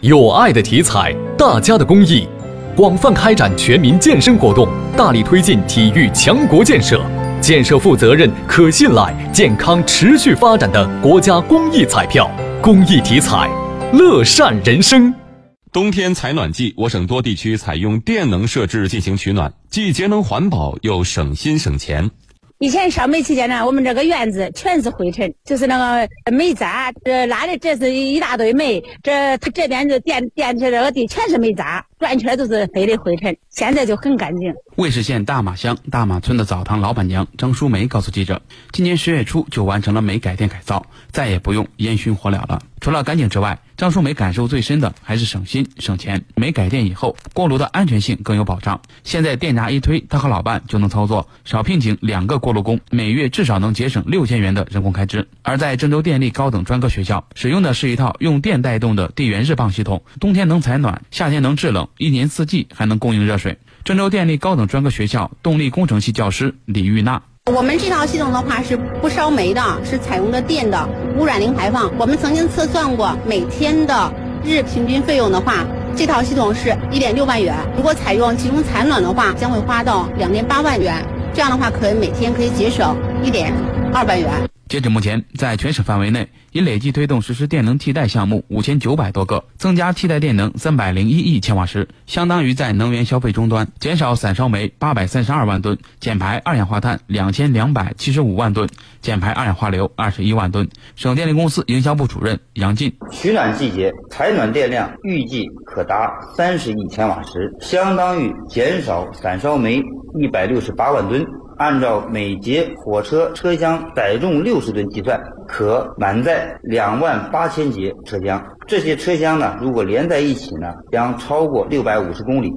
有爱的体彩，大家的公益，广泛开展全民健身活动，大力推进体育强国建设，建设负责任、可信赖、健康持续发展的国家公益彩票。公益体彩，乐善人生。冬天采暖季，我省多地区采用电能设置进行取暖，既节能环保，又省心省钱。以前烧煤期间呢，我们这个院子全是灰尘，就是那个煤渣，这拉的这是一大堆煤，这它这边就垫垫起这个地全是煤渣，转圈都是飞的灰尘。现在就很干净。尉氏县大马乡大马村的澡堂老板娘张淑梅告诉记者，今年十月初就完成了煤改电改造，再也不用烟熏火燎了。除了干净之外，张淑梅感受最深的还是省心省钱。煤改电以后，锅炉的安全性更有保障。现在电闸一推，她和老伴就能操作，少聘请两个锅炉工，每月至少能节省六千元的人工开支。而在郑州电力高等专科学校，使用的是一套用电带动的地源热泵系统，冬天能采暖，夏天能制冷，一年四季还能供应热水。郑州电力高等专科学校动力工程系教师李玉娜。我们这套系统的话是不烧煤的，是采用的电的，污染零排放。我们曾经测算过每天的日平均费用的话，这套系统是一点六万元。如果采用集中采暖的话，将会花到两点八万元。这样的话，可以每天可以节省一点二万元。截止目前，在全省范围内，已累计推动实施电能替代项目五千九百多个，增加替代电能三百零一亿千瓦时，相当于在能源消费终端减少散烧煤八百三十二万吨，减排二氧化碳两千两百七十五万吨，减排二氧化硫二十一万吨。省电力公司营销部主任杨进：取暖季节采暖电量预计可达三十亿千瓦时，相当于减少散烧煤一百六十八万吨。按照每节火车车厢载重六十吨计算，可满载两万八千节车厢。这些车厢呢，如果连在一起呢，将超过六百五十公里。